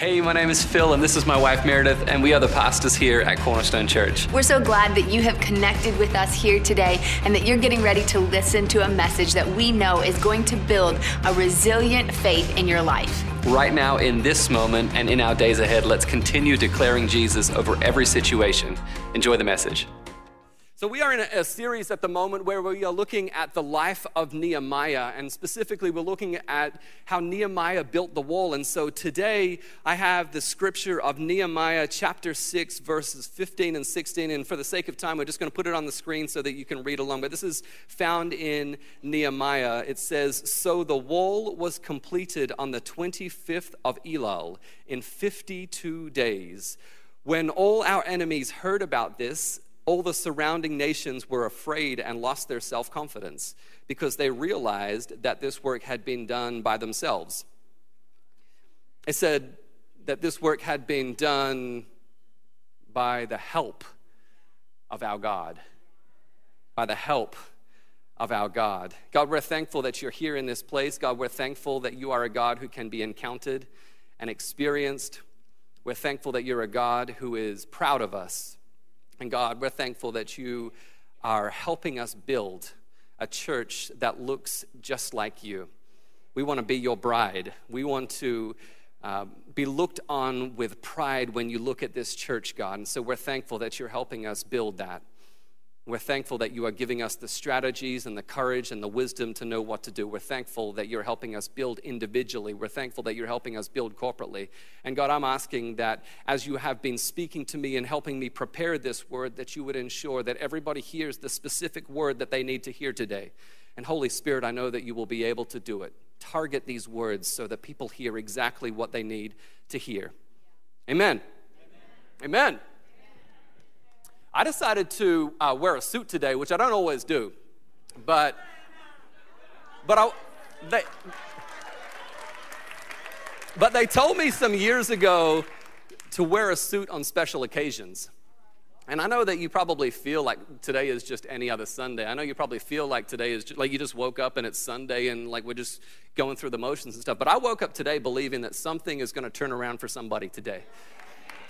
Hey, my name is Phil, and this is my wife Meredith, and we are the pastors here at Cornerstone Church. We're so glad that you have connected with us here today and that you're getting ready to listen to a message that we know is going to build a resilient faith in your life. Right now, in this moment, and in our days ahead, let's continue declaring Jesus over every situation. Enjoy the message. So, we are in a, series at the moment where we are looking at the life of Nehemiah, and specifically, we're looking at how Nehemiah built the wall. And so, today, I have the scripture of Nehemiah chapter 6, verses 15 and 16. And for the sake of time, we're just going to put it on the screen so that you can read along. But this is found in Nehemiah. It says, So the wall was completed on the 25th of Elul in 52 days. When all our enemies heard about this, all the surrounding nations were afraid and lost their self confidence because they realized that this work had been done by themselves. It said that this work had been done by the help of our God. By the help of our God. God, we're thankful that you're here in this place. God, we're thankful that you are a God who can be encountered and experienced. We're thankful that you're a God who is proud of us and God, we're thankful that you are helping us build a church that looks just like you. We want to be your bride. We want to uh, be looked on with pride when you look at this church, God. And so we're thankful that you're helping us build that. We're thankful that you are giving us the strategies and the courage and the wisdom to know what to do. We're thankful that you're helping us build individually. We're thankful that you're helping us build corporately. And God, I'm asking that as you have been speaking to me and helping me prepare this word, that you would ensure that everybody hears the specific word that they need to hear today. And Holy Spirit, I know that you will be able to do it. Target these words so that people hear exactly what they need to hear. Amen. Amen. Amen. I decided to uh, wear a suit today, which I don't always do, but but I they but they told me some years ago to wear a suit on special occasions. And I know that you probably feel like today is just any other Sunday. I know you probably feel like today is just, like you just woke up and it's Sunday and like we're just going through the motions and stuff. But I woke up today believing that something is going to turn around for somebody today.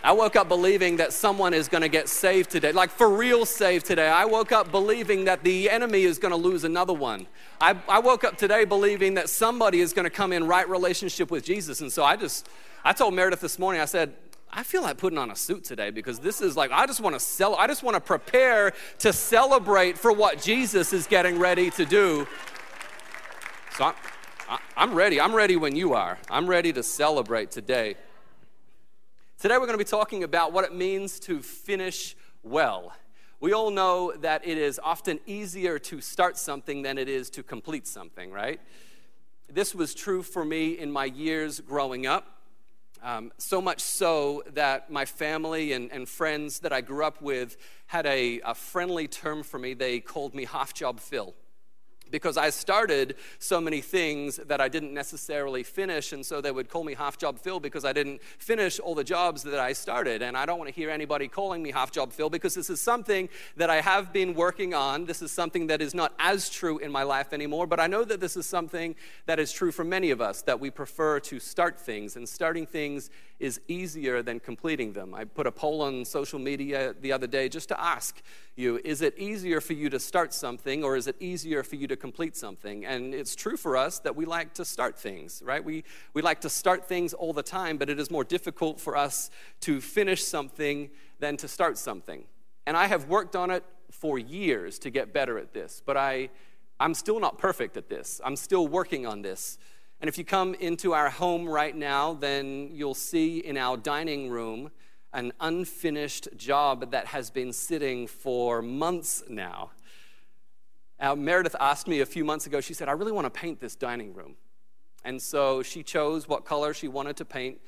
I woke up believing that someone is going to get saved today, like for real saved today. I woke up believing that the enemy is going to lose another one. I, I woke up today believing that somebody is going to come in right relationship with Jesus. And so I just, I told Meredith this morning, I said, I feel like putting on a suit today because this is like, I just want to sell, I just want to prepare to celebrate for what Jesus is getting ready to do. So I'm, I'm ready. I'm ready when you are. I'm ready to celebrate today. Today we're going to be talking about what it means to finish well. We all know that it is often easier to start something than it is to complete something, right? This was true for me in my years growing up. Um, so much so that my family and, and friends that I grew up with had a, a friendly term for me. They called me Half Job Phil because I started so many things that I didn't necessarily finish. And so they would call me half job Phil because I didn't finish all the jobs that I started. And I don't want to hear anybody calling me half job Phil because this is something that I have been working on. This is something that is not as true in my life anymore. But I know that this is something that is true for many of us, that we prefer to start things. And starting things is easier than completing them. I put a poll on social media the other day just to ask you is it easier for you to start something or is it easier for you to complete something? And it's true for us that we like to start things, right? We, we like to start things all the time, but it is more difficult for us to finish something than to start something. And I have worked on it for years to get better at this, but I, I'm still not perfect at this. I'm still working on this. And if you come into our home right now, then you'll see in our dining room an unfinished job that has been sitting for months now. Now, Meredith asked me a few months ago, she said, I really want to paint this dining room. And so she chose what color she wanted to paint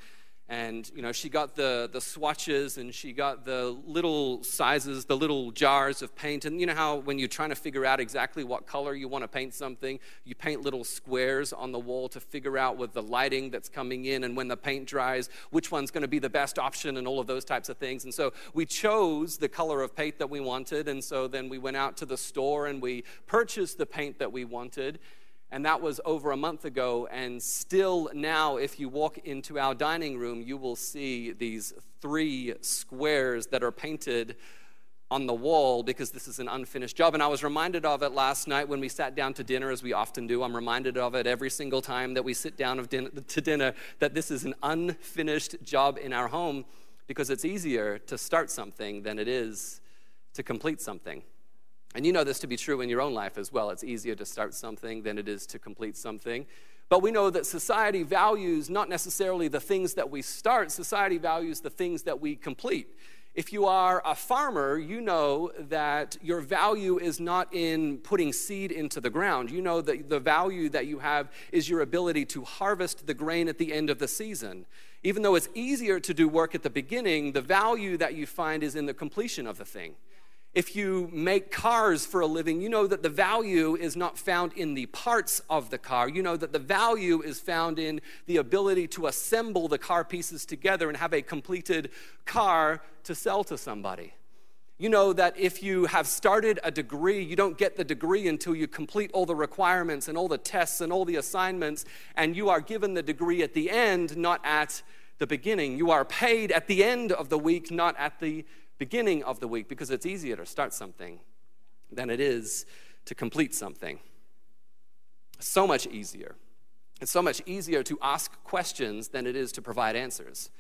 and you know she got the the swatches and she got the little sizes the little jars of paint. And you know how when you're trying to figure out exactly what color you want to paint something you paint little squares on the wall to figure out with the lighting that's coming in and when the paint dries which one's going to be the best option and all of those types of things. And so we chose the color of paint that we wanted. And so then we went out to the store and we purchased the paint that we wanted And that was over a month ago. And still now, if you walk into our dining room, you will see these three squares that are painted on the wall because this is an unfinished job. And I was reminded of it last night when we sat down to dinner, as we often do. I'm reminded of it every single time that we sit down to dinner that this is an unfinished job in our home because it's easier to start something than it is to complete something. And you know this to be true in your own life as well. It's easier to start something than it is to complete something. But we know that society values not necessarily the things that we start, society values the things that we complete. If you are a farmer, you know that your value is not in putting seed into the ground. You know that the value that you have is your ability to harvest the grain at the end of the season. Even though it's easier to do work at the beginning, the value that you find is in the completion of the thing. If you make cars for a living, you know that the value is not found in the parts of the car. You know that the value is found in the ability to assemble the car pieces together and have a completed car to sell to somebody. You know that if you have started a degree, you don't get the degree until you complete all the requirements and all the tests and all the assignments, and you are given the degree at the end, not at the beginning. You are paid at the end of the week, not at the beginning of the week because it's easier to start something than it is to complete something. So much easier. It's so much easier to ask questions than it is to provide answers.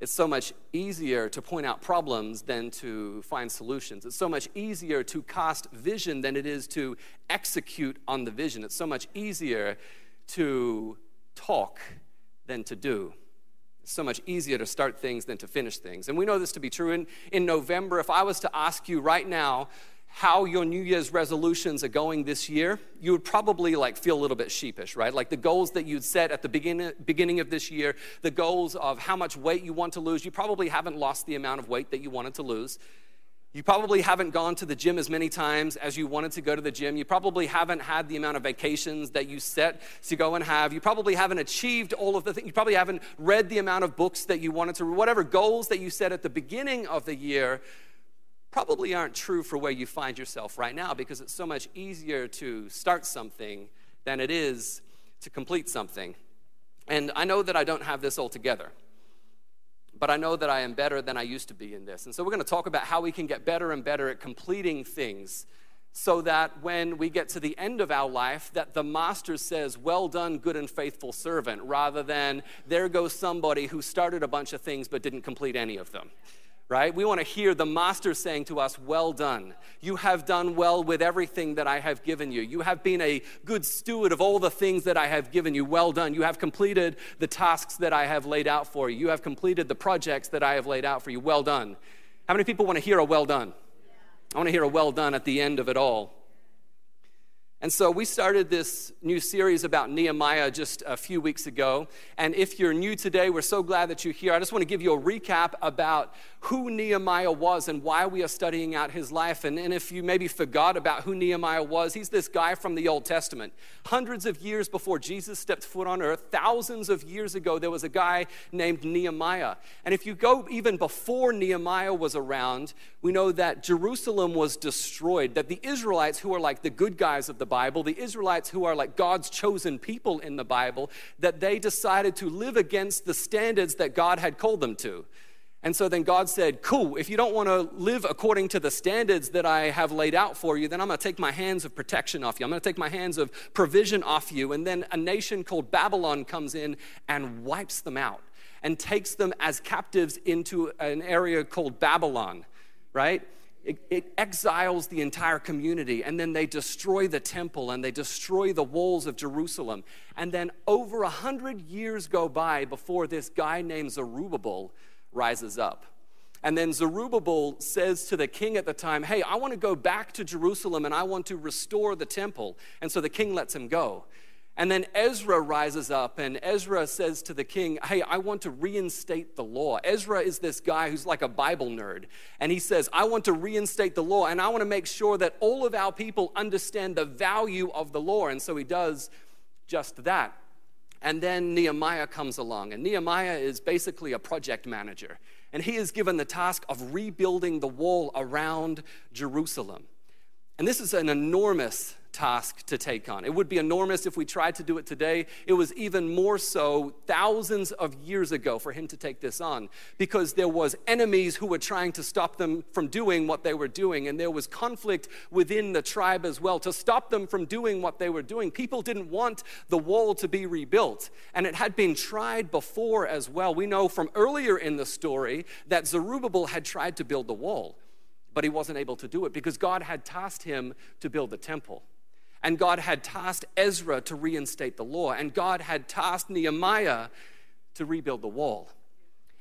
It's so much easier to point out problems than to find solutions. It's so much easier to cast vision than it is to execute on the vision. It's so much easier to talk than to do so much easier to start things than to finish things. And we know this to be true. In, in November, if I was to ask you right now how your New Year's resolutions are going this year, you would probably like feel a little bit sheepish, right? Like the goals that you'd set at the beginning, beginning of this year, the goals of how much weight you want to lose, you probably haven't lost the amount of weight that you wanted to lose. You probably haven't gone to the gym as many times as you wanted to go to the gym. You probably haven't had the amount of vacations that you set to go and have. You probably haven't achieved all of the things. You probably haven't read the amount of books that you wanted to. Whatever goals that you set at the beginning of the year probably aren't true for where you find yourself right now because it's so much easier to start something than it is to complete something. And I know that I don't have this all together but I know that I am better than I used to be in this. And so we're going to talk about how we can get better and better at completing things so that when we get to the end of our life that the master says well done good and faithful servant rather than there goes somebody who started a bunch of things but didn't complete any of them right? We want to hear the master saying to us, Well done. You have done well with everything that I have given you. You have been a good steward of all the things that I have given you. Well done. You have completed the tasks that I have laid out for you. You have completed the projects that I have laid out for you. Well done. How many people want to hear a well done? I want to hear a well done at the end of it all. And so we started this new series about Nehemiah just a few weeks ago. And if you're new today, we're so glad that you're here. I just want to give you a recap about who Nehemiah was and why we are studying out his life. And, and if you maybe forgot about who Nehemiah was, he's this guy from the Old Testament. Hundreds of years before Jesus stepped foot on earth, thousands of years ago, there was a guy named Nehemiah. And if you go even before Nehemiah was around, we know that Jerusalem was destroyed, that the Israelites, who are like the good guys of the Bible, the Israelites who are like God's chosen people in the Bible, that they decided to live against the standards that God had called them to. And so then God said, Cool, if you don't want to live according to the standards that I have laid out for you, then I'm going to take my hands of protection off you. I'm going to take my hands of provision off you. And then a nation called Babylon comes in and wipes them out and takes them as captives into an area called Babylon, right? It, it, exiles the entire community, and then they destroy the temple and they destroy the walls of Jerusalem. And then over a hundred years go by before this guy named Zerubbabel rises up. And then Zerubbabel says to the king at the time, Hey, I want to go back to Jerusalem and I want to restore the temple. And so the king lets him go. And then Ezra rises up, and Ezra says to the king, Hey, I want to reinstate the law. Ezra is this guy who's like a Bible nerd. And he says, I want to reinstate the law, and I want to make sure that all of our people understand the value of the law. And so he does just that. And then Nehemiah comes along, and Nehemiah is basically a project manager. And he is given the task of rebuilding the wall around Jerusalem. And this is an enormous task to take on. It would be enormous if we tried to do it today. It was even more so thousands of years ago for him to take this on because there was enemies who were trying to stop them from doing what they were doing and there was conflict within the tribe as well to stop them from doing what they were doing. People didn't want the wall to be rebuilt and it had been tried before as well. We know from earlier in the story that Zerubbabel had tried to build the wall but he wasn't able to do it because God had tasked him to build the temple. And God had tasked Ezra to reinstate the law. And God had tasked Nehemiah to rebuild the wall.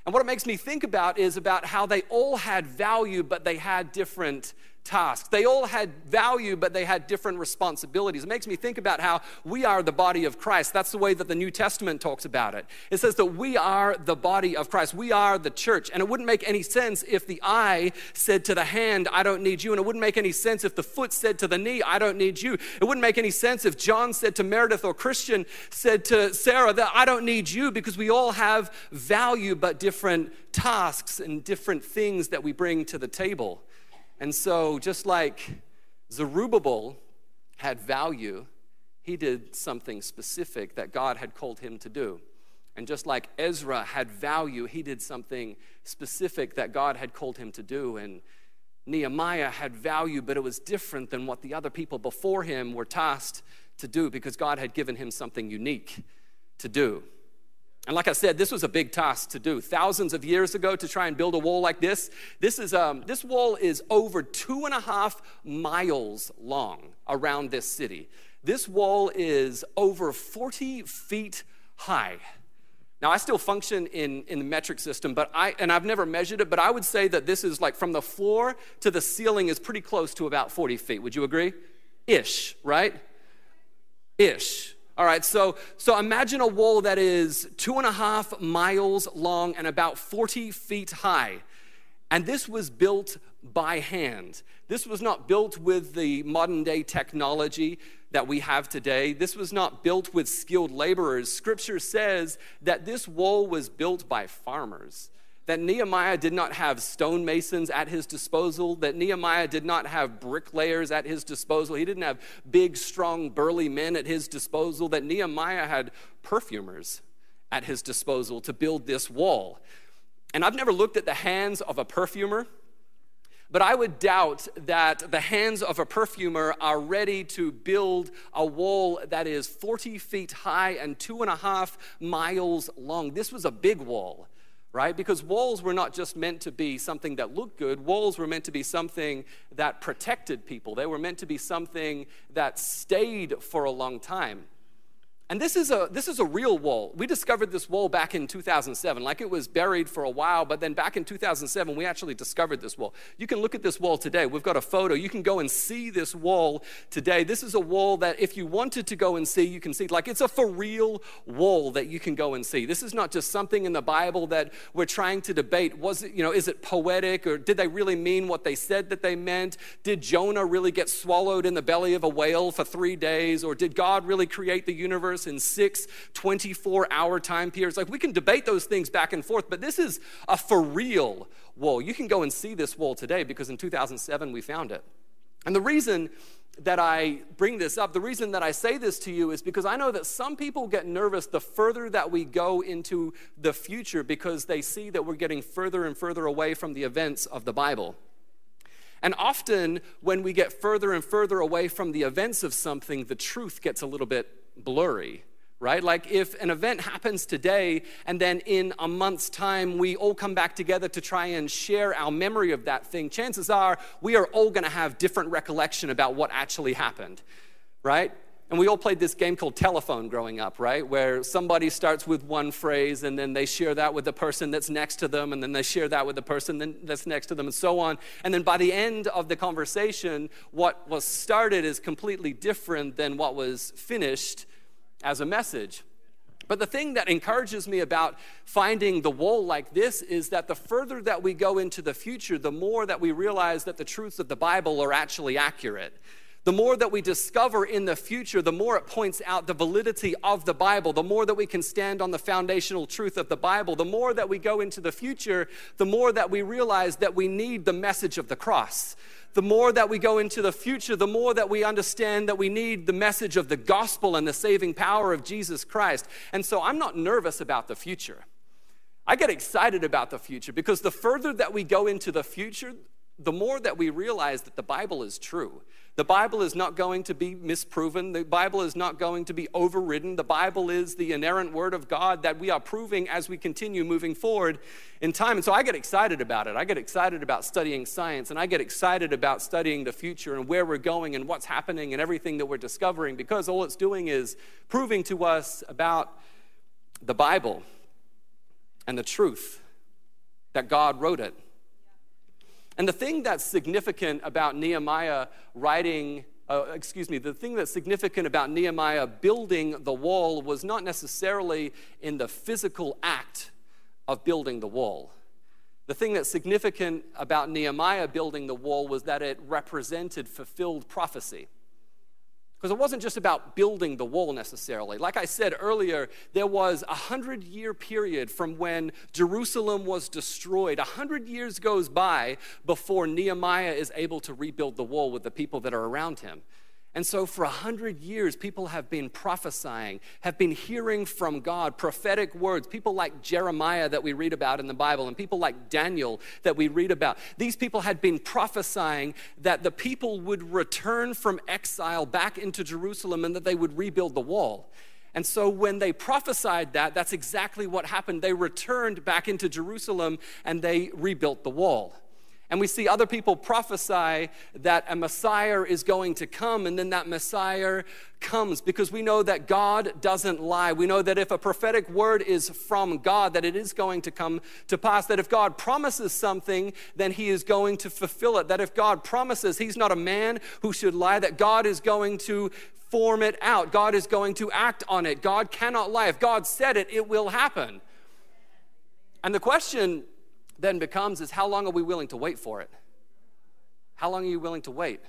And what it makes me think about is about how they all had value, but they had different tasks. They all had value, but they had different responsibilities. It makes me think about how we are the body of Christ. That's the way that the New Testament talks about it. It says that we are the body of Christ, we are the church. And it wouldn't make any sense if the eye said to the hand, I don't need you. And it wouldn't make any sense if the foot said to the knee, I don't need you. It wouldn't make any sense if John said to Meredith or Christian said to Sarah that I don't need you because we all have value, but different tasks and different things that we bring to the table. And so, just like Zerubbabel had value, he did something specific that God had called him to do. And just like Ezra had value, he did something specific that God had called him to do. And Nehemiah had value, but it was different than what the other people before him were tasked to do because God had given him something unique to do. And like I said, this was a big task to do. Thousands of years ago, to try and build a wall like this, this, is, um, this wall is over two and a half miles long around this city. This wall is over 40 feet high. Now, I still function in, in the metric system, but I, and I've never measured it, but I would say that this is like from the floor to the ceiling is pretty close to about 40 feet. Would you agree? Ish, right? Ish. All right, so, so imagine a wall that is two and a half miles long and about 40 feet high. And this was built by hand. This was not built with the modern day technology that we have today. This was not built with skilled laborers. Scripture says that this wall was built by farmers that Nehemiah did not have stonemasons at his disposal, that Nehemiah did not have bricklayers at his disposal. He didn't have big, strong, burly men at his disposal, that Nehemiah had perfumers at his disposal to build this wall. And I've never looked at the hands of a perfumer, but I would doubt that the hands of a perfumer are ready to build a wall that is 40 feet high and two and a half miles long. This was a big wall right? Because walls were not just meant to be something that looked good, walls were meant to be something that protected people. They were meant to be something that stayed for a long time. And this is a this is a real wall. We discovered this wall back in 2007. Like it was buried for a while, but then back in 2007 we actually discovered this wall. You can look at this wall today. We've got a photo. You can go and see this wall today. This is a wall that if you wanted to go and see, you can see like it's a for real wall that you can go and see. This is not just something in the Bible that we're trying to debate. Was it, you know, is it poetic or did they really mean what they said that they meant? Did Jonah really get swallowed in the belly of a whale for 3 days or did God really create the universe universe in six 24 hour time periods. Like we can debate those things back and forth, but this is a for real wall. You can go and see this wall today because in 2007 we found it. And the reason that I bring this up, the reason that I say this to you is because I know that some people get nervous the further that we go into the future because they see that we're getting further and further away from the events of the Bible. And often, when we get further and further away from the events of something, the truth gets a little bit blurry, right? Like if an event happens today and then in a month's time we all come back together to try and share our memory of that thing, chances are we are all going to have different recollection about what actually happened, right? And we all played this game called telephone growing up, right? Where somebody starts with one phrase and then they share that with the person that's next to them, and then they share that with the person that's next to them, and so on. And then by the end of the conversation, what was started is completely different than what was finished as a message. But the thing that encourages me about finding the wall like this is that the further that we go into the future, the more that we realize that the truths of the Bible are actually accurate The more that we discover in the future, the more it points out the validity of the Bible. The more that we can stand on the foundational truth of the Bible. The more that we go into the future, the more that we realize that we need the message of the cross. The more that we go into the future, the more that we understand that we need the message of the gospel and the saving power of Jesus Christ. And so I'm not nervous about the future. I get excited about the future because the further that we go into the future, the more that we realize that the Bible is true. The Bible is not going to be misproven. The Bible is not going to be overridden. The Bible is the inerrant word of God that we are proving as we continue moving forward in time. And so I get excited about it. I get excited about studying science, and I get excited about studying the future and where we're going and what's happening and everything that we're discovering because all it's doing is proving to us about the Bible and the truth that God wrote it. And the thing that's significant about Nehemiah writing, uh, excuse me, the thing that's significant about Nehemiah building the wall was not necessarily in the physical act of building the wall. The thing that's significant about Nehemiah building the wall was that it represented fulfilled prophecy. Because it wasn't just about building the wall necessarily. Like I said earlier, there was a hundred year period from when Jerusalem was destroyed. A hundred years goes by before Nehemiah is able to rebuild the wall with the people that are around him. And so, for a hundred years, people have been prophesying, have been hearing from God prophetic words. People like Jeremiah that we read about in the Bible, and people like Daniel that we read about. These people had been prophesying that the people would return from exile back into Jerusalem and that they would rebuild the wall. And so, when they prophesied that, that's exactly what happened. They returned back into Jerusalem and they rebuilt the wall. And we see other people prophesy that a Messiah is going to come, and then that Messiah comes because we know that God doesn't lie. We know that if a prophetic word is from God, that it is going to come to pass. That if God promises something, then he is going to fulfill it. That if God promises, he's not a man who should lie, that God is going to form it out. God is going to act on it. God cannot lie. If God said it, it will happen. And the question then becomes is how long are we willing to wait for it? How long are you willing to wait?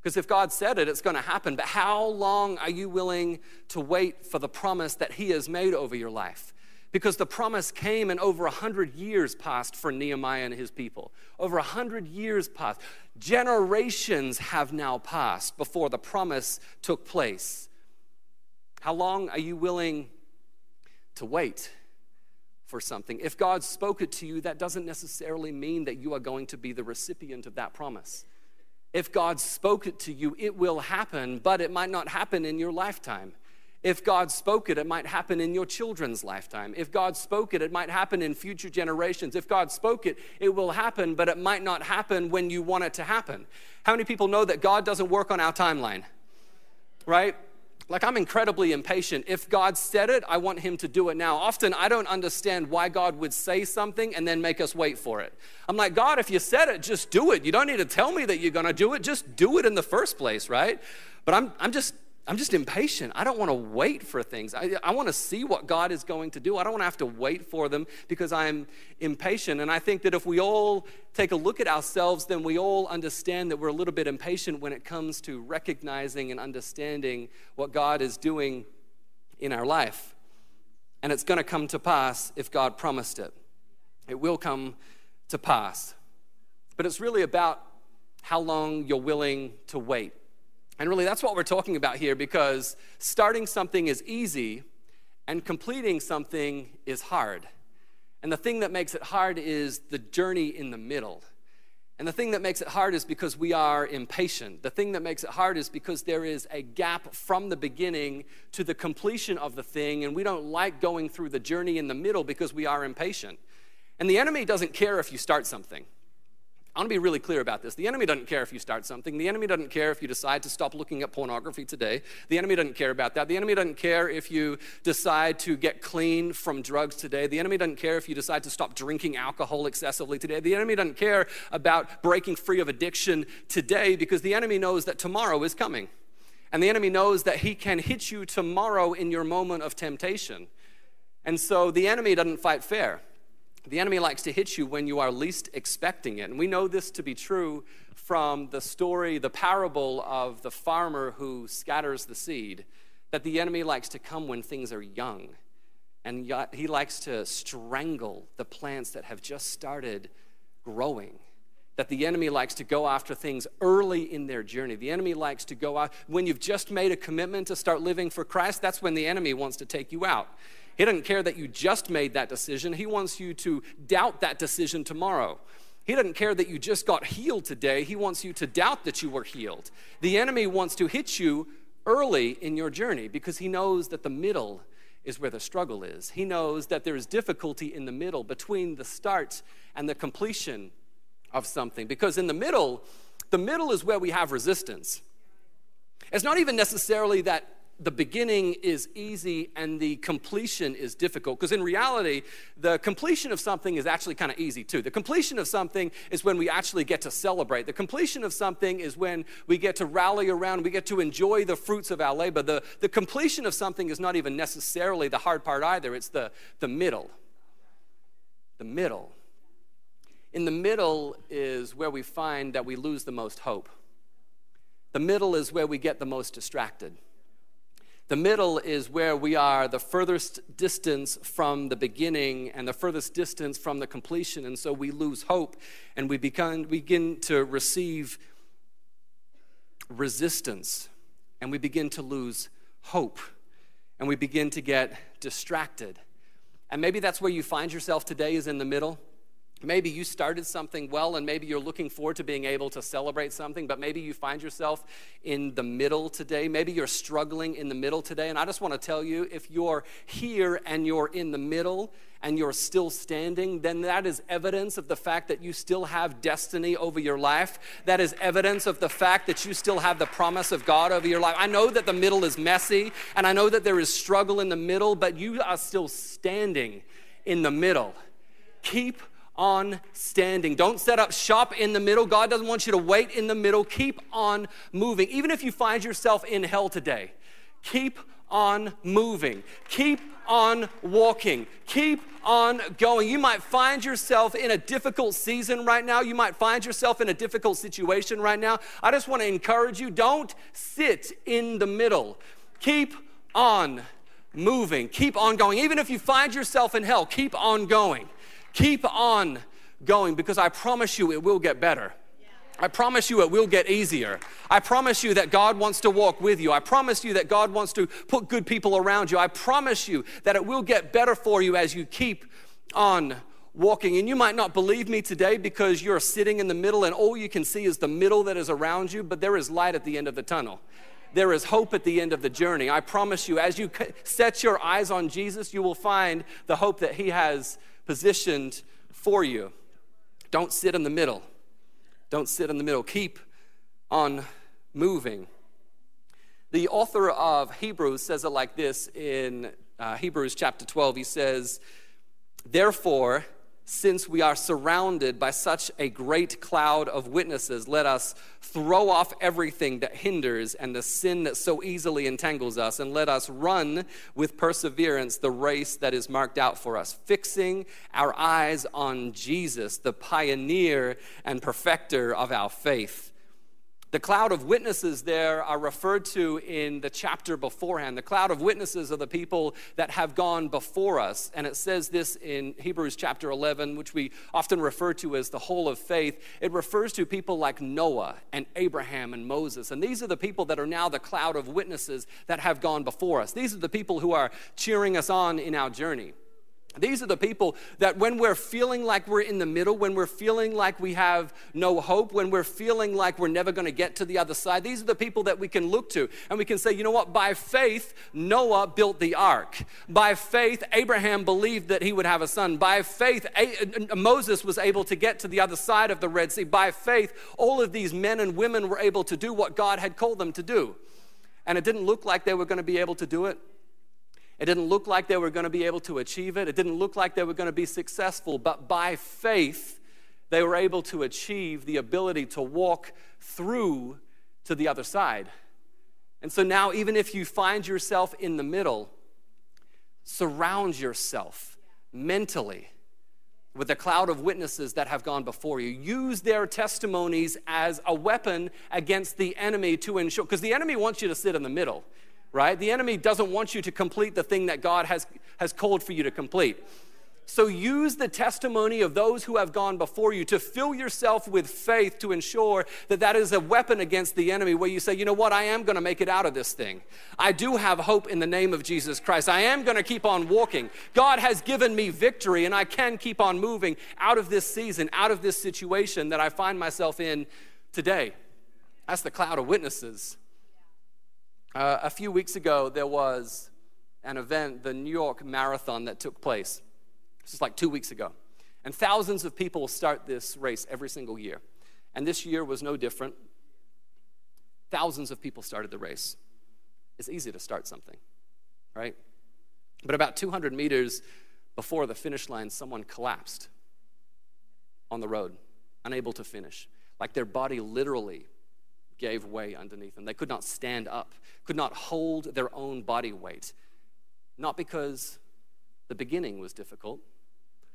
Because if God said it, it's going to happen. But how long are you willing to wait for the promise that He has made over your life? Because the promise came and over a hundred years passed for Nehemiah and his people. Over a hundred years passed. Generations have now passed before the promise took place. How long are you willing to wait? For something. If God spoke it to you, that doesn't necessarily mean that you are going to be the recipient of that promise. If God spoke it to you, it will happen, but it might not happen in your lifetime. If God spoke it, it might happen in your children's lifetime. If God spoke it, it might happen in future generations. If God spoke it, it will happen, but it might not happen when you want it to happen. How many people know that God doesn't work on our timeline? Right? Like, I'm incredibly impatient. If God said it, I want Him to do it now. Often, I don't understand why God would say something and then make us wait for it. I'm like, God, if you said it, just do it. You don't need to tell me that you're going to do it. Just do it in the first place, right? But I'm, I'm just I'm just impatient. I don't want to wait for things. I, I want to see what God is going to do. I don't want to have to wait for them because I'm impatient. And I think that if we all take a look at ourselves, then we all understand that we're a little bit impatient when it comes to recognizing and understanding what God is doing in our life. And it's going to come to pass if God promised it. It will come to pass. But it's really about how long you're willing to wait. And really, that's what we're talking about here because starting something is easy and completing something is hard. And the thing that makes it hard is the journey in the middle. And the thing that makes it hard is because we are impatient. The thing that makes it hard is because there is a gap from the beginning to the completion of the thing, and we don't like going through the journey in the middle because we are impatient. And the enemy doesn't care if you start something. I want to be really clear about this. The enemy doesn't care if you start something. The enemy doesn't care if you decide to stop looking at pornography today. The enemy doesn't care about that. The enemy doesn't care if you decide to get clean from drugs today. The enemy doesn't care if you decide to stop drinking alcohol excessively today. The enemy doesn't care about breaking free of addiction today because the enemy knows that tomorrow is coming. And the enemy knows that he can hit you tomorrow in your moment of temptation. And so the enemy doesn't fight fair. The enemy likes to hit you when you are least expecting it. And we know this to be true from the story, the parable of the farmer who scatters the seed, that the enemy likes to come when things are young. And he likes to strangle the plants that have just started growing. That the enemy likes to go after things early in their journey. The enemy likes to go out when you've just made a commitment to start living for Christ, that's when the enemy wants to take you out. He doesn't care that you just made that decision, he wants you to doubt that decision tomorrow. He doesn't care that you just got healed today. He wants you to doubt that you were healed. The enemy wants to hit you early in your journey because he knows that the middle is where the struggle is. He knows that there is difficulty in the middle between the start and the completion of something. Because in the middle, the middle is where we have resistance. It's not even necessarily that the beginning is easy and the completion is difficult. Because in reality, the completion of something is actually kind of easy too. The completion of something is when we actually get to celebrate. The completion of something is when we get to rally around, we get to enjoy the fruits of our labor. The, the completion of something is not even necessarily the hard part either, it's the, the middle. The middle. In the middle is where we find that we lose the most hope. The middle is where we get the most distracted. The middle is where we are the furthest distance from the beginning and the furthest distance from the completion. And so we lose hope and we begin, begin to receive resistance and we begin to lose hope and we begin to get distracted. And maybe that's where you find yourself today, is in the middle. Maybe you started something well, and maybe you're looking forward to being able to celebrate something, but maybe you find yourself in the middle today. Maybe you're struggling in the middle today. And I just want to tell you if you're here and you're in the middle and you're still standing, then that is evidence of the fact that you still have destiny over your life. That is evidence of the fact that you still have the promise of God over your life. I know that the middle is messy, and I know that there is struggle in the middle, but you are still standing in the middle. Keep on standing. Don't set up shop in the middle. God doesn't want you to wait in the middle. Keep on moving. Even if you find yourself in hell today, keep on moving. Keep on walking. Keep on going. You might find yourself in a difficult season right now. You might find yourself in a difficult situation right now. I just want to encourage you don't sit in the middle. Keep on moving. Keep on going. Even if you find yourself in hell, keep on going. Keep on going because I promise you it will get better. I promise you it will get easier. I promise you that God wants to walk with you. I promise you that God wants to put good people around you. I promise you that it will get better for you as you keep on walking. And you might not believe me today because you're sitting in the middle and all you can see is the middle that is around you, but there is light at the end of the tunnel. There is hope at the end of the journey. I promise you, as you set your eyes on Jesus, you will find the hope that He has positioned for you. Don't sit in the middle. Don't sit in the middle. Keep on moving. The author of Hebrews says it like this in uh, Hebrews chapter 12. He says, Therefore, since we are surrounded by such a great cloud of witnesses, let us throw off everything that hinders and the sin that so easily entangles us, and let us run with perseverance the race that is marked out for us, fixing our eyes on Jesus, the pioneer and perfecter of our faith the cloud of witnesses there are referred to in the chapter beforehand. The cloud of witnesses are the people that have gone before us. And it says this in Hebrews chapter 11, which we often refer to as the whole of faith. It refers to people like Noah and Abraham and Moses. And these are the people that are now the cloud of witnesses that have gone before us. These are the people who are cheering us on in our journey. These are the people that when we're feeling like we're in the middle, when we're feeling like we have no hope, when we're feeling like we're never going to get to the other side, these are the people that we can look to. And we can say, you know what? By faith, Noah built the ark. By faith, Abraham believed that he would have a son. By faith, uh, uh, Moses was able to get to the other side of the Red Sea. By faith, all of these men and women were able to do what God had called them to do. And it didn't look like they were going to be able to do it. It didn't look like they were going to be able to achieve it. It didn't look like they were going to be successful. But by faith, they were able to achieve the ability to walk through to the other side. And so now, even if you find yourself in the middle, surround yourself mentally with a cloud of witnesses that have gone before you. Use their testimonies as a weapon against the enemy to ensure, because the enemy wants you to sit in the middle, right? The enemy doesn't want you to complete the thing that God has, has called for you to complete. So use the testimony of those who have gone before you to fill yourself with faith to ensure that that is a weapon against the enemy where you say, you know what, I am going to make it out of this thing. I do have hope in the name of Jesus Christ. I am going to keep on walking. God has given me victory and I can keep on moving out of this season, out of this situation that I find myself in today. That's the cloud of witnesses. Uh, a few weeks ago, there was an event, the New York Marathon, that took place. This is like two weeks ago. And thousands of people start this race every single year. And this year was no different. Thousands of people started the race. It's easy to start something, right? But about 200 meters before the finish line, someone collapsed on the road, unable to finish. Like their body literally gave way underneath them. They could not stand up, could not hold their own body weight. Not because the beginning was difficult,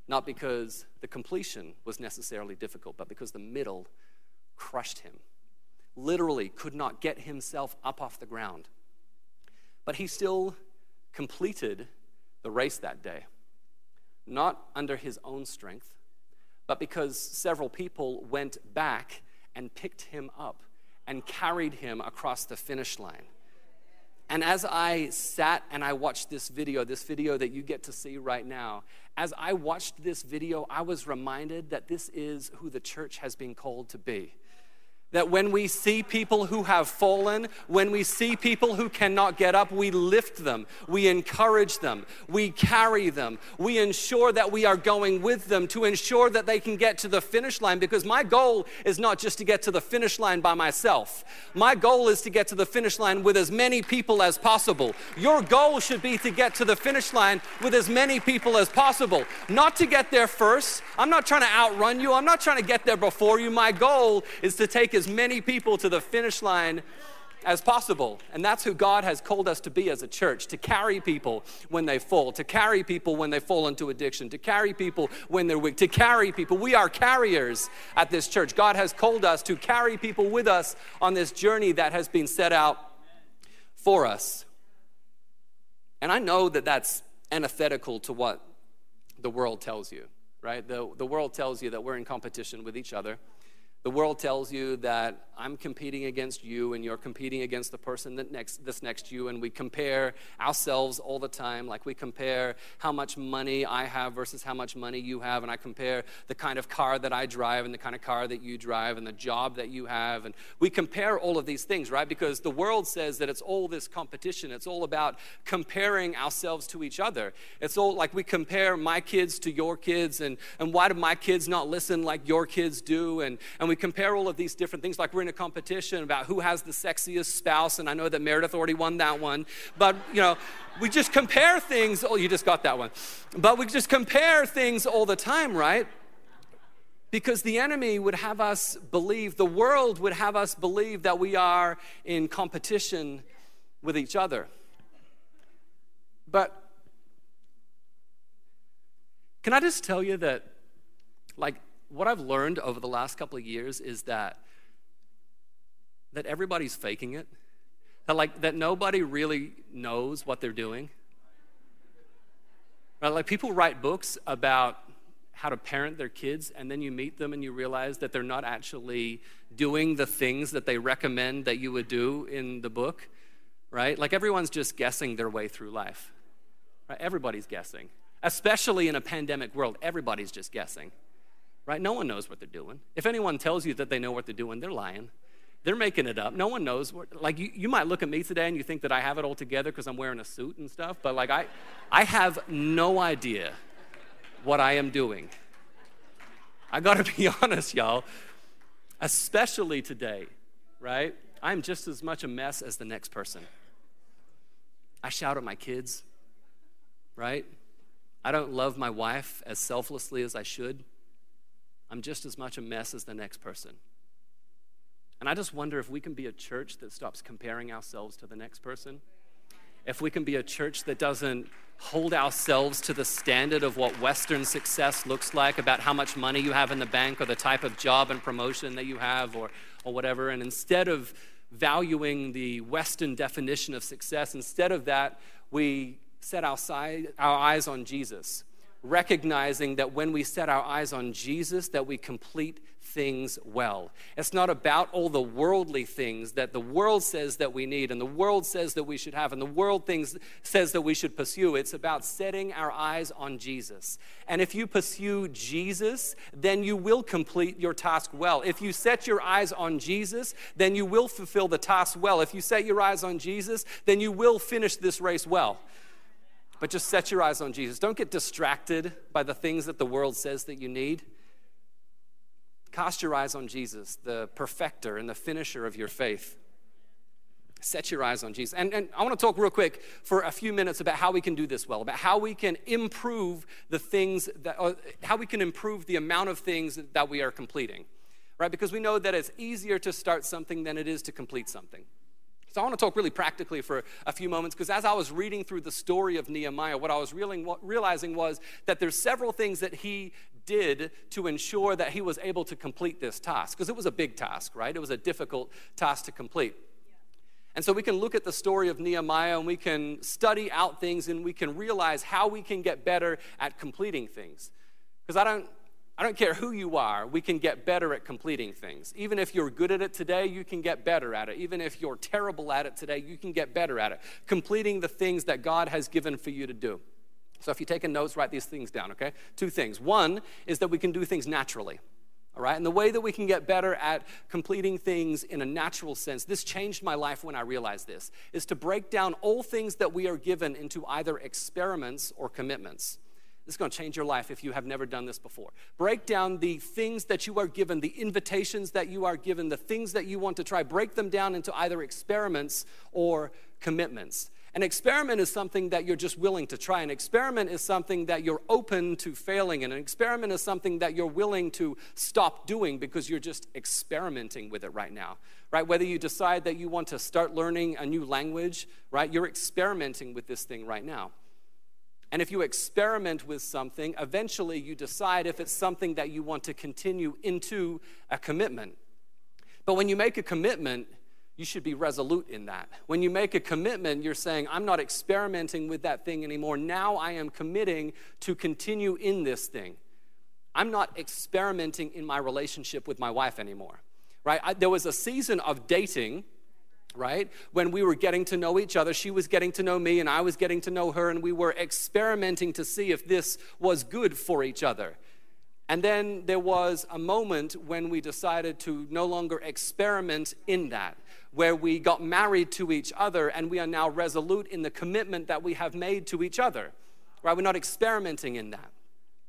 not because the completion was necessarily difficult, but because the middle crushed him. Literally could not get himself up off the ground. But he still completed the race that day, not under his own strength, but because several people went back and picked him up and carried him across the finish line. And as I sat and I watched this video, this video that you get to see right now, as I watched this video, I was reminded that this is who the church has been called to be. That when we see people who have fallen, when we see people who cannot get up, we lift them, we encourage them, we carry them, we ensure that we are going with them to ensure that they can get to the finish line. Because my goal is not just to get to the finish line by myself, my goal is to get to the finish line with as many people as possible. Your goal should be to get to the finish line with as many people as possible, not to get there first. I'm not trying to outrun you, I'm not trying to get there before you. My goal is to take as as many people to the finish line as possible. And that's who God has called us to be as a church to carry people when they fall, to carry people when they fall into addiction, to carry people when they're weak, to carry people. We are carriers at this church. God has called us to carry people with us on this journey that has been set out for us. And I know that that's antithetical to what the world tells you, right? The, the world tells you that we're in competition with each other the world tells you that I'm competing against you and you're competing against the person that next, that's next to you, and we compare ourselves all the time. Like we compare how much money I have versus how much money you have, and I compare the kind of car that I drive and the kind of car that you drive and the job that you have. And we compare all of these things, right? Because the world says that it's all this competition. It's all about comparing ourselves to each other. It's all like we compare my kids to your kids, and, and why do my kids not listen like your kids do? And, and we we compare all of these different things, like we're in a competition about who has the sexiest spouse, and I know that Meredith already won that one, but you know, we just compare things. Oh, you just got that one. But we just compare things all the time, right? Because the enemy would have us believe, the world would have us believe that we are in competition with each other. But can I just tell you that, like, what I've learned over the last couple of years is that that everybody's faking it. That like that nobody really knows what they're doing. Right? Like people write books about how to parent their kids and then you meet them and you realize that they're not actually doing the things that they recommend that you would do in the book, right? Like everyone's just guessing their way through life. Right? Everybody's guessing. Especially in a pandemic world, everybody's just guessing right? No one knows what they're doing. If anyone tells you that they know what they're doing, they're lying. They're making it up. No one knows. What, like, you, you might look at me today and you think that I have it all together because I'm wearing a suit and stuff, but like, I, I have no idea what I am doing. I gotta be honest, y'all, especially today, right? I'm just as much a mess as the next person. I shout at my kids, right? I don't love my wife as selflessly as I should. I'm just as much a mess as the next person. And I just wonder if we can be a church that stops comparing ourselves to the next person if we can be a church that doesn't hold ourselves to the standard of what Western success looks like, about how much money you have in the bank or the type of job and promotion that you have or, or whatever. And instead of valuing the Western definition of success, instead of that, we set our, side, our eyes on Jesus, recognizing that when we set our eyes on Jesus, that we complete things well. It's not about all the worldly things that the world says that we need and the world says that we should have and the world things says that we should pursue. It's about setting our eyes on Jesus. And if you pursue Jesus, then you will complete your task well. If you set your eyes on Jesus, then you will fulfill the task well. If you set your eyes on Jesus, then you will finish this race well. But just set your eyes on Jesus. Don't get distracted by the things that the world says that you need. Cast your eyes on Jesus, the perfecter and the finisher of your faith. Set your eyes on Jesus. And, and I want to talk real quick for a few minutes about how we can do this well, about how we can improve the things that, uh, how we can improve the amount of things that we are completing, right? Because we know that it's easier to start something than it is to complete something. So I want to talk really practically for a few moments because as I was reading through the story of Nehemiah, what I was realizing was that there's several things that he did to ensure that he was able to complete this task because it was a big task, right? It was a difficult task to complete. And so we can look at the story of Nehemiah and we can study out things and we can realize how we can get better at completing things. Because I don't I don't care who you are, we can get better at completing things. Even if you're good at it today, you can get better at it. Even if you're terrible at it today, you can get better at it. Completing the things that God has given for you to do. So if you're taking notes, write these things down, okay? Two things. One is that we can do things naturally. All right, and the way that we can get better at completing things in a natural sense, this changed my life when I realized this, is to break down all things that we are given into either experiments or commitments. This is going to change your life if you have never done this before. Break down the things that you are given, the invitations that you are given, the things that you want to try. Break them down into either experiments or commitments. An experiment is something that you're just willing to try. An experiment is something that you're open to failing in. An experiment is something that you're willing to stop doing because you're just experimenting with it right now. Right? Whether you decide that you want to start learning a new language, right? You're experimenting with this thing right now. And if you experiment with something, eventually you decide if it's something that you want to continue into a commitment. But when you make a commitment, you should be resolute in that. When you make a commitment, you're saying, I'm not experimenting with that thing anymore. Now I am committing to continue in this thing. I'm not experimenting in my relationship with my wife anymore, right? I, there was a season of dating, right? When we were getting to know each other, she was getting to know me, and I was getting to know her, and we were experimenting to see if this was good for each other. And then there was a moment when we decided to no longer experiment in that where we got married to each other and we are now resolute in the commitment that we have made to each other. Right? We're not experimenting in that.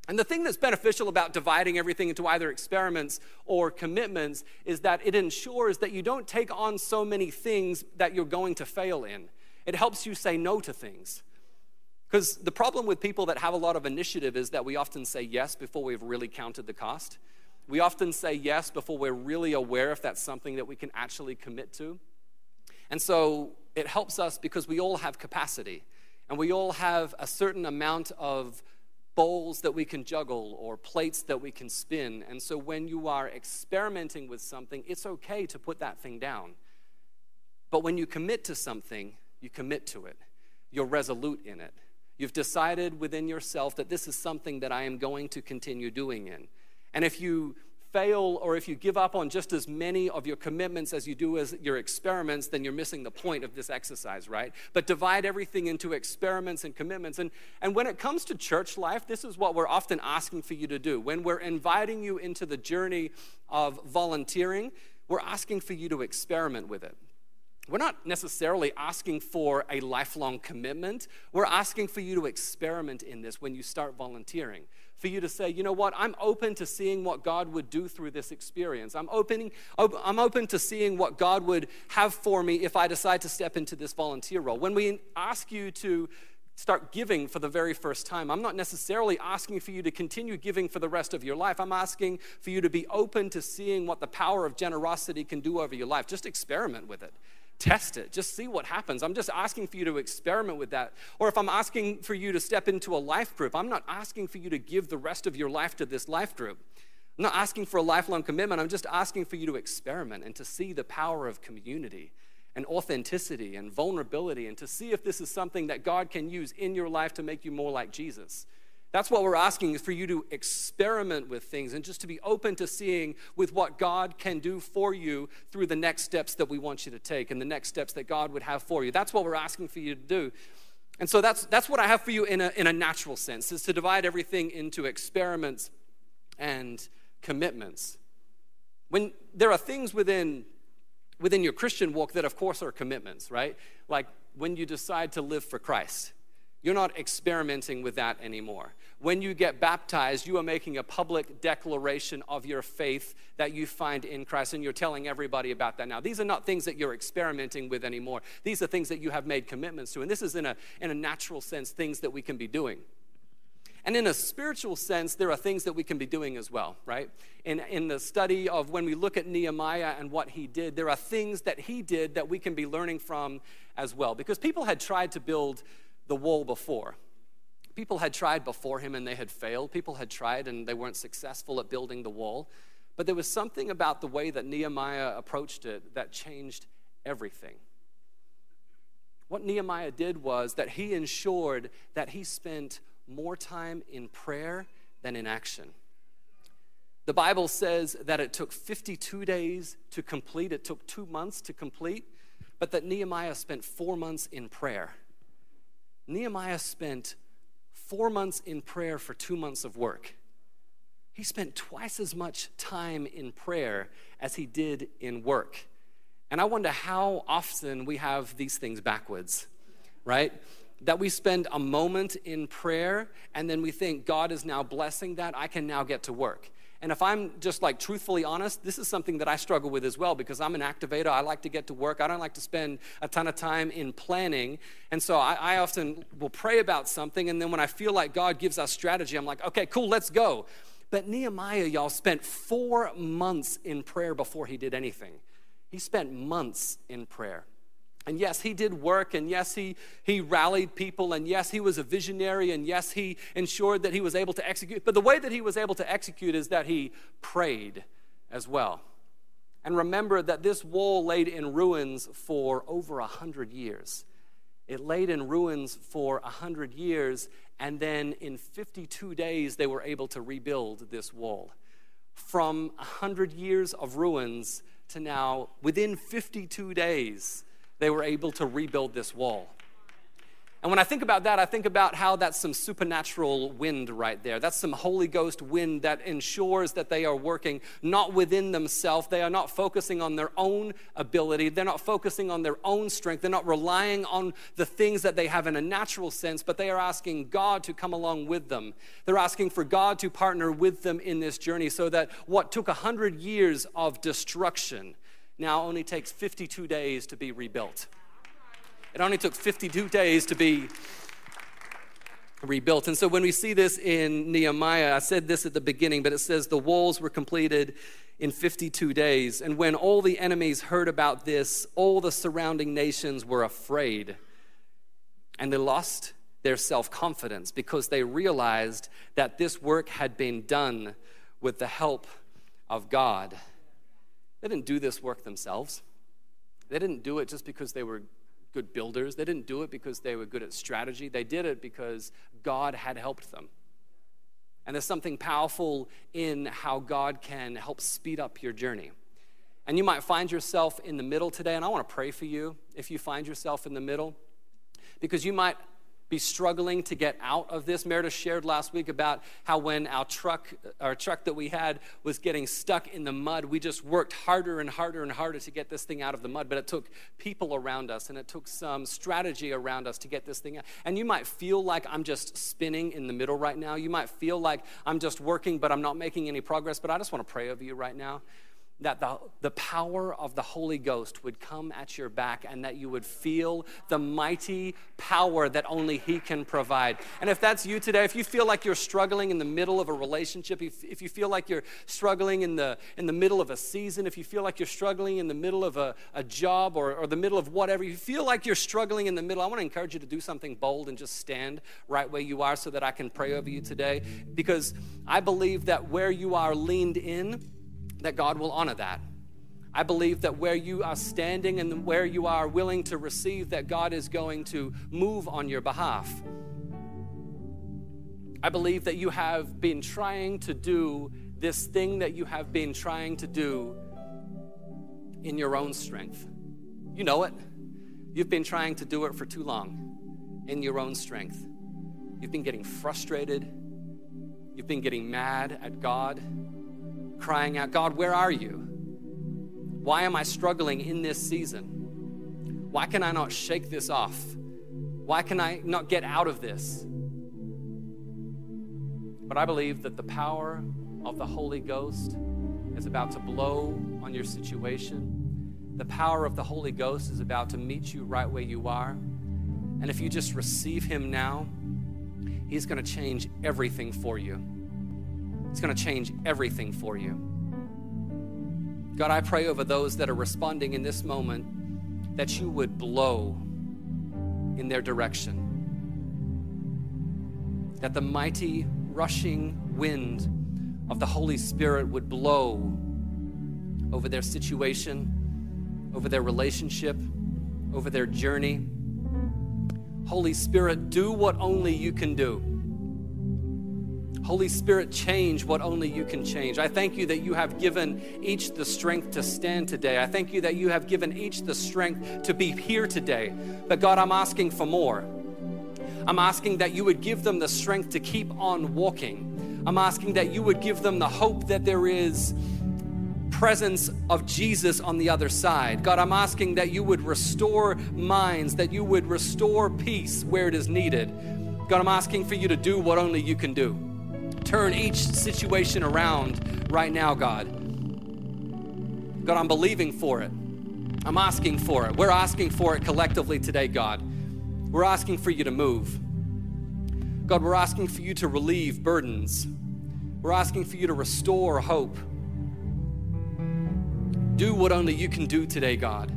And the thing that's beneficial about dividing everything into either experiments or commitments is that it ensures that you don't take on so many things that you're going to fail in. It helps you say no to things. Because the problem with people that have a lot of initiative is that we often say yes before we've really counted the cost. We often say yes before we're really aware if that's something that we can actually commit to. And so it helps us because we all have capacity and we all have a certain amount of bowls that we can juggle or plates that we can spin. And so when you are experimenting with something, it's okay to put that thing down. But when you commit to something, you commit to it. You're resolute in it. You've decided within yourself that this is something that I am going to continue doing in. And if you fail or if you give up on just as many of your commitments as you do as your experiments, then you're missing the point of this exercise, right? But divide everything into experiments and commitments. And, and when it comes to church life, this is what we're often asking for you to do. When we're inviting you into the journey of volunteering, we're asking for you to experiment with it. We're not necessarily asking for a lifelong commitment. We're asking for you to experiment in this when you start volunteering for you to say, you know what, I'm open to seeing what God would do through this experience. I'm open, I'm open to seeing what God would have for me if I decide to step into this volunteer role. When we ask you to start giving for the very first time, I'm not necessarily asking for you to continue giving for the rest of your life. I'm asking for you to be open to seeing what the power of generosity can do over your life. Just experiment with it. Test it. Just see what happens. I'm just asking for you to experiment with that. Or if I'm asking for you to step into a life group, I'm not asking for you to give the rest of your life to this life group. I'm not asking for a lifelong commitment. I'm just asking for you to experiment and to see the power of community and authenticity and vulnerability and to see if this is something that God can use in your life to make you more like Jesus. That's what we're asking is for you to experiment with things and just to be open to seeing with what God can do for you through the next steps that we want you to take and the next steps that God would have for you. That's what we're asking for you to do. And so that's, that's what I have for you in a, in a natural sense, is to divide everything into experiments and commitments. When there are things within, within your Christian walk that, of course, are commitments, right? Like when you decide to live for Christ you're not experimenting with that anymore. When you get baptized, you are making a public declaration of your faith that you find in Christ, and you're telling everybody about that now. These are not things that you're experimenting with anymore. These are things that you have made commitments to. And this is, in a, in a natural sense, things that we can be doing. And in a spiritual sense, there are things that we can be doing as well, right? In, in the study of when we look at Nehemiah and what he did, there are things that he did that we can be learning from as well. Because people had tried to build the wall before. People had tried before him and they had failed. People had tried and they weren't successful at building the wall. But there was something about the way that Nehemiah approached it that changed everything. What Nehemiah did was that he ensured that he spent more time in prayer than in action. The Bible says that it took 52 days to complete, it took two months to complete, but that Nehemiah spent four months in prayer. Nehemiah spent four months in prayer for two months of work. He spent twice as much time in prayer as he did in work. And I wonder how often we have these things backwards, right? That we spend a moment in prayer and then we think God is now blessing that, I can now get to work. And if I'm just like truthfully honest, this is something that I struggle with as well because I'm an activator. I like to get to work. I don't like to spend a ton of time in planning. And so I, I, often will pray about something. And then when I feel like God gives us strategy, I'm like, okay, cool, let's go. But Nehemiah, y'all, spent four months in prayer before he did anything. He spent months in prayer. And yes, he did work, and yes, he, he rallied people, and yes, he was a visionary, and yes, he ensured that he was able to execute. But the way that he was able to execute is that he prayed as well. And remember that this wall laid in ruins for over a hundred years. It laid in ruins for a hundred years, and then in 52 days, they were able to rebuild this wall. From a hundred years of ruins to now, within 52 days, they were able to rebuild this wall. And when I think about that, I think about how that's some supernatural wind right there. That's some Holy Ghost wind that ensures that they are working not within themselves. They are not focusing on their own ability. They're not focusing on their own strength. They're not relying on the things that they have in a natural sense, but they are asking God to come along with them. They're asking for God to partner with them in this journey so that what took a hundred years of destruction now only takes 52 days to be rebuilt. It only took 52 days to be rebuilt. And so when we see this in Nehemiah, I said this at the beginning, but it says the walls were completed in 52 days. And when all the enemies heard about this, all the surrounding nations were afraid. And they lost their self confidence because they realized that this work had been done with the help of God. They didn't do this work themselves. They didn't do it just because they were good builders. They didn't do it because they were good at strategy. They did it because God had helped them. And there's something powerful in how God can help speed up your journey. And you might find yourself in the middle today, and I want to pray for you if you find yourself in the middle, because you might be struggling to get out of this. Meredith shared last week about how when our truck, our truck that we had was getting stuck in the mud, we just worked harder and harder and harder to get this thing out of the mud. But it took people around us and it took some strategy around us to get this thing out. And you might feel like I'm just spinning in the middle right now. You might feel like I'm just working, but I'm not making any progress. But I just want to pray over you right now that the, the power of the Holy Ghost would come at your back and that you would feel the mighty power that only He can provide. And if that's you today, if you feel like you're struggling in the middle of a relationship, if, if you feel like you're struggling in the, in the middle of a season, if you feel like you're struggling in the middle of a, a job or, or the middle of whatever, you feel like you're struggling in the middle, I want to encourage you to do something bold and just stand right where you are so that I can pray over you today. Because I believe that where you are leaned in, that God will honor that. I believe that where you are standing and where you are willing to receive, that God is going to move on your behalf. I believe that you have been trying to do this thing that you have been trying to do in your own strength. You know it. You've been trying to do it for too long in your own strength. You've been getting frustrated. You've been getting mad at God crying out, God, where are you? Why am I struggling in this season? Why can I not shake this off? Why can I not get out of this? But I believe that the power of the Holy Ghost is about to blow on your situation. The power of the Holy Ghost is about to meet you right where you are. And if you just receive Him now, He's going to change everything for you. It's going to change everything for you. God, I pray over those that are responding in this moment that you would blow in their direction. That the mighty rushing wind of the Holy Spirit would blow over their situation, over their relationship, over their journey. Holy Spirit, do what only you can do. Holy Spirit, change what only you can change. I thank you that you have given each the strength to stand today. I thank you that you have given each the strength to be here today. But God, I'm asking for more. I'm asking that you would give them the strength to keep on walking. I'm asking that you would give them the hope that there is presence of Jesus on the other side. God, I'm asking that you would restore minds, that you would restore peace where it is needed. God, I'm asking for you to do what only you can do turn each situation around right now, God. God, I'm believing for it. I'm asking for it. We're asking for it collectively today, God. We're asking for you to move. God, we're asking for you to relieve burdens. We're asking for you to restore hope. Do what only you can do today, God.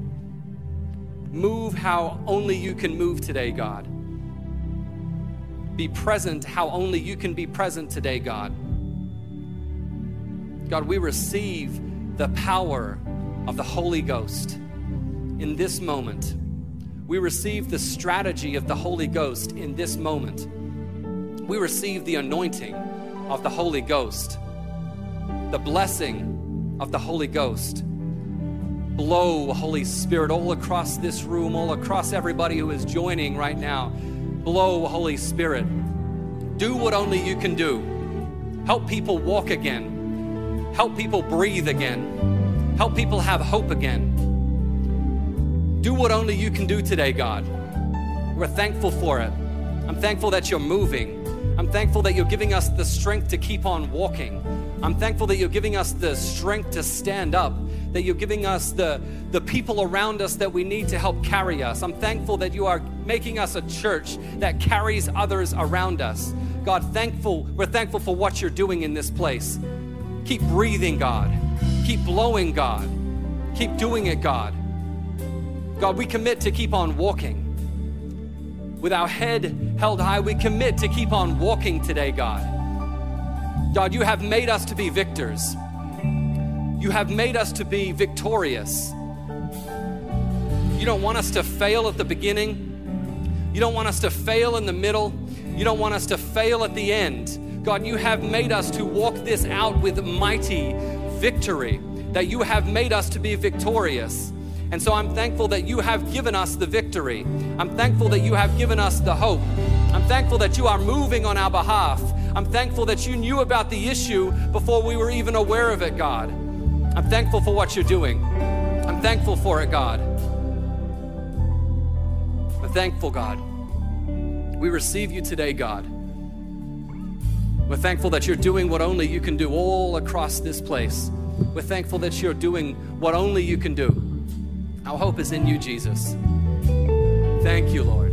Move how only you can move today, God be present how only you can be present today, God. God, we receive the power of the Holy Ghost in this moment. We receive the strategy of the Holy Ghost in this moment. We receive the anointing of the Holy Ghost, the blessing of the Holy Ghost. Blow, Holy Spirit, all across this room, all across everybody who is joining right now Blow, Holy Spirit. Do what only you can do. Help people walk again. Help people breathe again. Help people have hope again. Do what only you can do today, God. We're thankful for it. I'm thankful that you're moving. I'm thankful that you're giving us the strength to keep on walking. I'm thankful that you're giving us the strength to stand up that you're giving us the, the people around us that we need to help carry us. I'm thankful that you are making us a church that carries others around us. God, thankful, we're thankful for what you're doing in this place. Keep breathing, God. Keep blowing, God. Keep doing it, God. God, we commit to keep on walking. With our head held high, we commit to keep on walking today, God. God, you have made us to be victors. You have made us to be victorious. You don't want us to fail at the beginning. You don't want us to fail in the middle. You don't want us to fail at the end. God, you have made us to walk this out with mighty victory, that you have made us to be victorious. And so I'm thankful that you have given us the victory. I'm thankful that you have given us the hope. I'm thankful that you are moving on our behalf. I'm thankful that you knew about the issue before we were even aware of it, God. I'm thankful for what you're doing. I'm thankful for it, God. I'm thankful, God. We receive you today, God. We're thankful that you're doing what only you can do all across this place. We're thankful that you're doing what only you can do. Our hope is in you, Jesus. Thank you, Lord.